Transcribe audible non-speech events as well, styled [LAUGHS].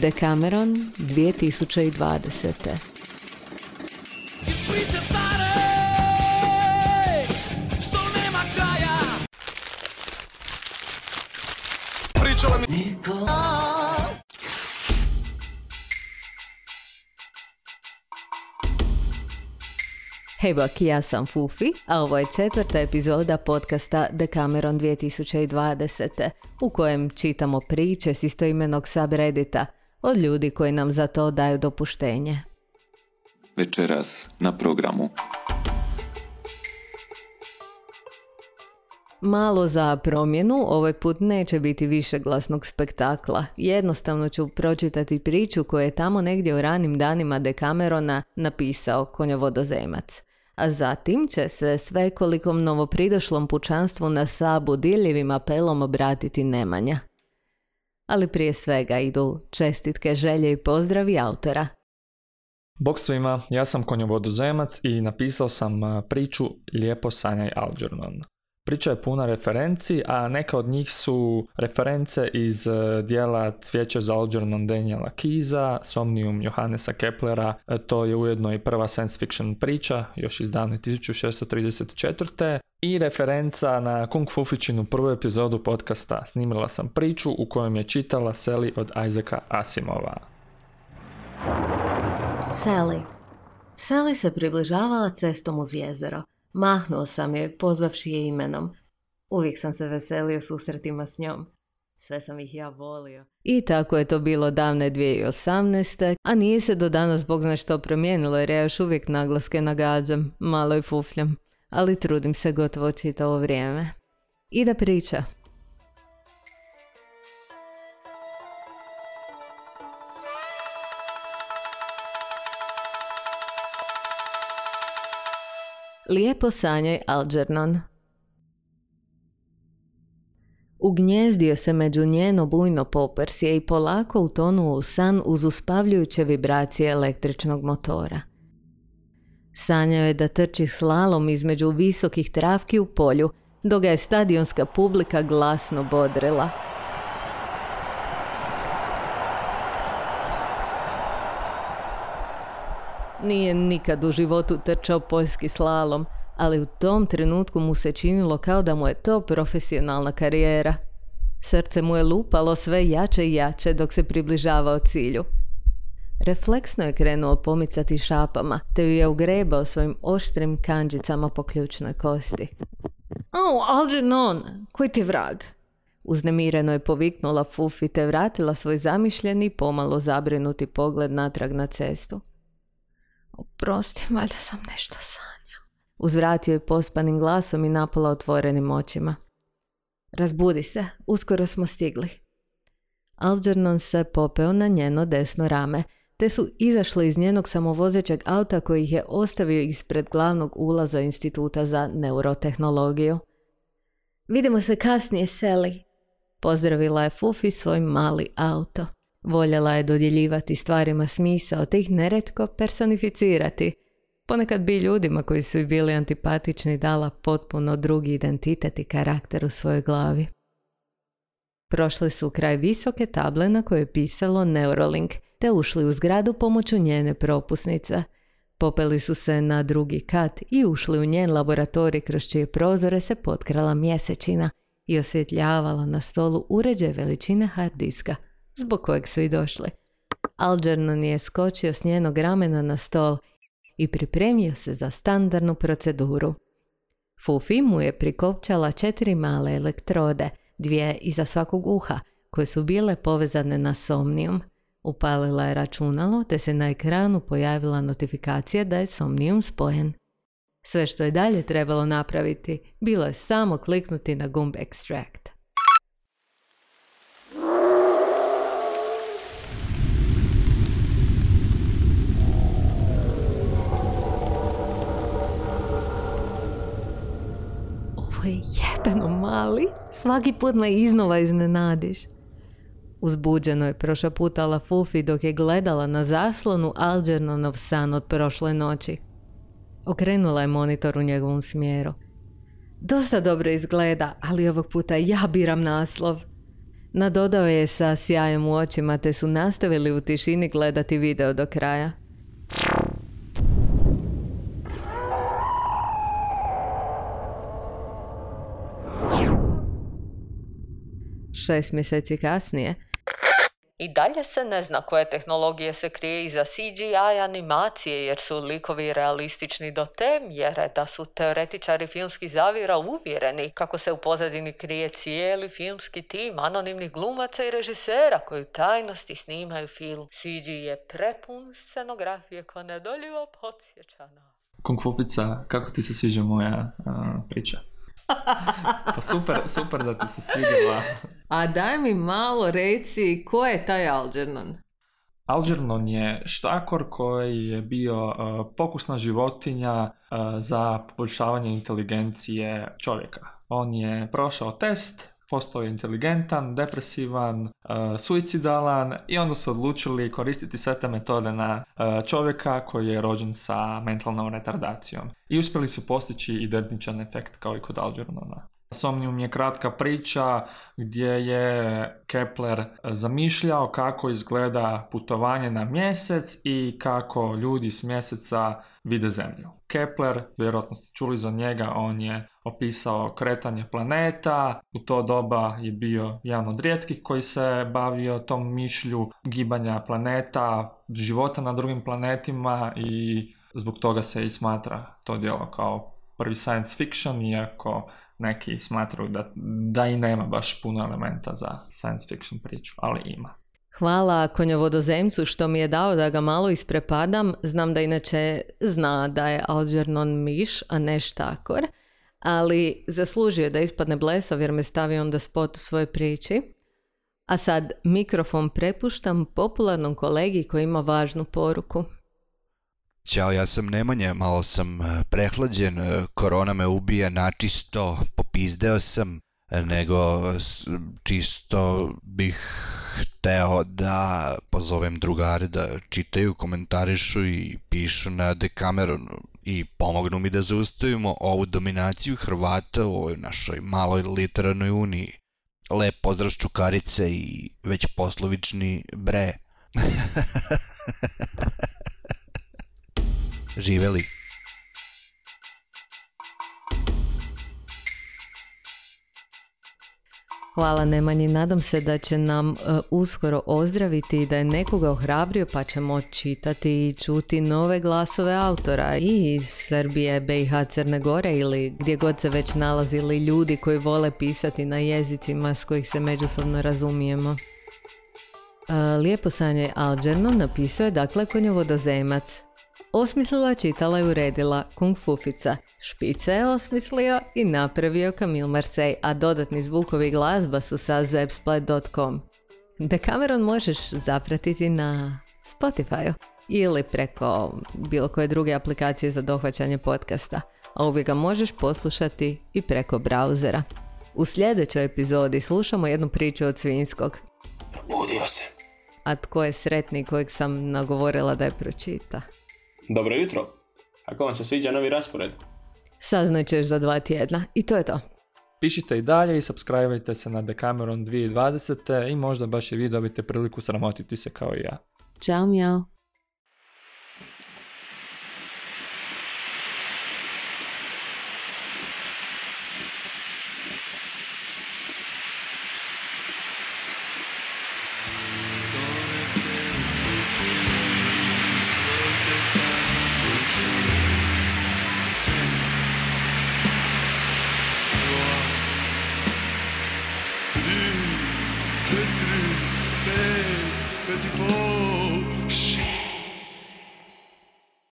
Decameron 2020. Priče stare, što nema kraja. Pričala mi niko. Hej bak, ja sam Fufi, a ovo je četvrta epizoda podcasta Decameron 2020. u kojem čitamo priče s istoimenog subreddita od ljudi koji nam za to daju dopuštenje. Večeras na programu. Malo za promjenu, ovaj put neće biti više glasnog spektakla. Jednostavno ću pročitati priču koju je tamo negdje u ranim danima Dekamerona napisao konjovodozemac. A zatim će se svekolikom novopridošlom pučanstvu na sabu diljivim apelom obratiti Nemanja. Ali prije svega idu čestitke, želje i pozdravi autora. Bog svima, ja sam konjovodozemac i napisao sam priču Lijepo sanjaj Algernon. Priča je puna referenci, a neka od njih su reference iz e, dijela Cvijeće za Algernon Daniela Kiza, Somnium Johannesa Keplera, e, to je ujedno i prva science fiction priča, još iz dane 1634. I referenca na Kung Fufičinu prvu epizodu podcasta Snimila sam priču u kojem je čitala Seli od Isaaca Asimova. Sally. Sally se približavala cestom uz jezero. Mahnuo sam je, pozvavši je imenom. Uvijek sam se veselio susretima s njom. Sve sam ih ja volio. I tako je to bilo davne 2018. A nije se do danas bog zna što promijenilo jer ja još uvijek naglaske nagađam, malo i fufljam. Ali trudim se gotovo čitavo vrijeme. I da priča. Lijepo sanjaj Algernon. Ugnjezdio se među njeno bujno poprsje i polako utonuo u san uz uspavljujuće vibracije električnog motora. Sanjao je da trči slalom između visokih travki u polju, dok ga je stadionska publika glasno bodrila. Nije nikad u životu trčao poljski slalom, ali u tom trenutku mu se činilo kao da mu je to profesionalna karijera. Srce mu je lupalo sve jače i jače dok se približavao cilju. Refleksno je krenuo pomicati šapama, te ju je ugrebao svojim oštrim kanđicama po ključnoj kosti. O, Algernon, koji ti vrag? Uznemireno je poviknula Fufi te vratila svoj zamišljeni, pomalo zabrinuti pogled natrag na cestu. Oprosti, valjda sam nešto sanjao. Uzvratio je pospanim glasom i napola otvorenim očima. Razbudi se, uskoro smo stigli. Algernon se popeo na njeno desno rame, te su izašli iz njenog samovozećeg auta koji ih je ostavio ispred glavnog ulaza instituta za neurotehnologiju. Vidimo se kasnije, Seli. Pozdravila je Fufi svoj mali auto. Voljela je dodjeljivati stvarima smisao, te ih neretko personificirati. Ponekad bi ljudima koji su joj bili antipatični dala potpuno drugi identitet i karakter u svojoj glavi. Prošli su kraj visoke table na kojoj je pisalo Neuralink, te ušli u zgradu pomoću njene propusnice. Popeli su se na drugi kat i ušli u njen laboratorij kroz čije prozore se potkrala mjesečina i osvjetljavala na stolu uređaj veličine hard diska, zbog kojeg su i došli. Algernon je skočio s njenog ramena na stol i pripremio se za standardnu proceduru. Fufi mu je prikopčala četiri male elektrode, dvije iza svakog uha, koje su bile povezane na somnijum. Upalila je računalo te se na ekranu pojavila notifikacija da je somnijum spojen. Sve što je dalje trebalo napraviti bilo je samo kliknuti na gumb extract. Ovo je jebeno mali. Svaki put me iznova iznenadiš. Uzbuđeno je prošaputala Fufi dok je gledala na zaslonu Algernonov san od prošle noći. Okrenula je monitor u njegovom smjeru. Dosta dobro izgleda, ali ovog puta ja biram naslov. Nadodao je sa sjajem u očima te su nastavili u tišini gledati video do kraja. Šest mjeseci kasnije, i dalje se ne zna koje tehnologije se krije iza CGI animacije jer su likovi realistični do te mjere da su teoretičari filmskih zavira uvjereni kako se u pozadini krije cijeli filmski tim anonimnih glumaca i režisera koji u tajnosti snimaju film. CG je prepun scenografije koja nedoljivo podsjeća na... Kung Fufica, kako ti se sviđa moja priča? [LAUGHS] Pa super, super da ti se svidjela. A daj mi malo reci, ko je taj Algernon? Algernon je štakor koji je bio uh, pokusna životinja uh, za poboljšavanje inteligencije čovjeka. On je prošao test postao je inteligentan, depresivan, uh, suicidalan i onda su odlučili koristiti sve te metode na uh, čovjeka koji je rođen sa mentalnom retardacijom. I uspjeli su postići identičan efekt kao i kod Algernona. Somnium je kratka priča gdje je Kepler zamišljao kako izgleda putovanje na mjesec i kako ljudi s mjeseca vide zemlju. Kepler, vjerojatno ste čuli za njega, on je opisao kretanje planeta, u to doba je bio jedan od rijetkih koji se bavio tom mišlju gibanja planeta, života na drugim planetima i zbog toga se i smatra to djelo kao prvi science fiction, iako neki smatruju da, da i nema baš puno elementa za science fiction priču, ali ima. Hvala konjovodozemcu što mi je dao da ga malo isprepadam. Znam da inače zna da je Algernon miš, a ne štakor, ali zaslužio da ispadne blesav jer me stavi onda spot u svojoj priči. A sad mikrofon prepuštam popularnom kolegi koji ima važnu poruku. Ćao, ja sam Nemanja, malo sam e, prehlađen, e, korona me ubija načisto, popizdeo sam, e, nego čisto bih hteo da pozovem drugare da čitaju, komentarišu i pišu na Dekameronu i pomognu mi da zaustavimo ovu dominaciju Hrvata u ovoj našoj maloj literarnoj uniji. Lep pozdrav Čukarice i već poslovični bre. [LAUGHS] Živeli. Hvala Nemanji, nadam se da će nam uh, uskoro ozdraviti i da je nekoga ohrabrio pa ćemo čitati i čuti nove glasove autora i iz Srbije, BiH, Crne Gore ili gdje god se već nalazili ljudi koji vole pisati na jezicima s kojih se međusobno razumijemo. Uh, Lijepo sanje Alđerno napisuje dakle konjovodozemac. Osmislila, čitala i uredila Kung Fufica. Špice je osmislio i napravio Kamil Marsej, a dodatni zvukovi glazba su sa zepsplat.com. Dekameron možeš zapratiti na Spotify ili preko bilo koje druge aplikacije za dohvaćanje podcasta, a uvijek ga možeš poslušati i preko brauzera. U sljedećoj epizodi slušamo jednu priču od Svinskog. Probudio se. A tko je sretni kojeg sam nagovorila da je pročita? Dobro jutro. Kako vam se sviđa novi raspored? Saznaćeš za dva tjedna i to je to. Pišite i dalje i subscribeajte se na Decameron 2020. i možda baš i vi dobite priliku sramotiti se kao i ja. Ćao, mjau.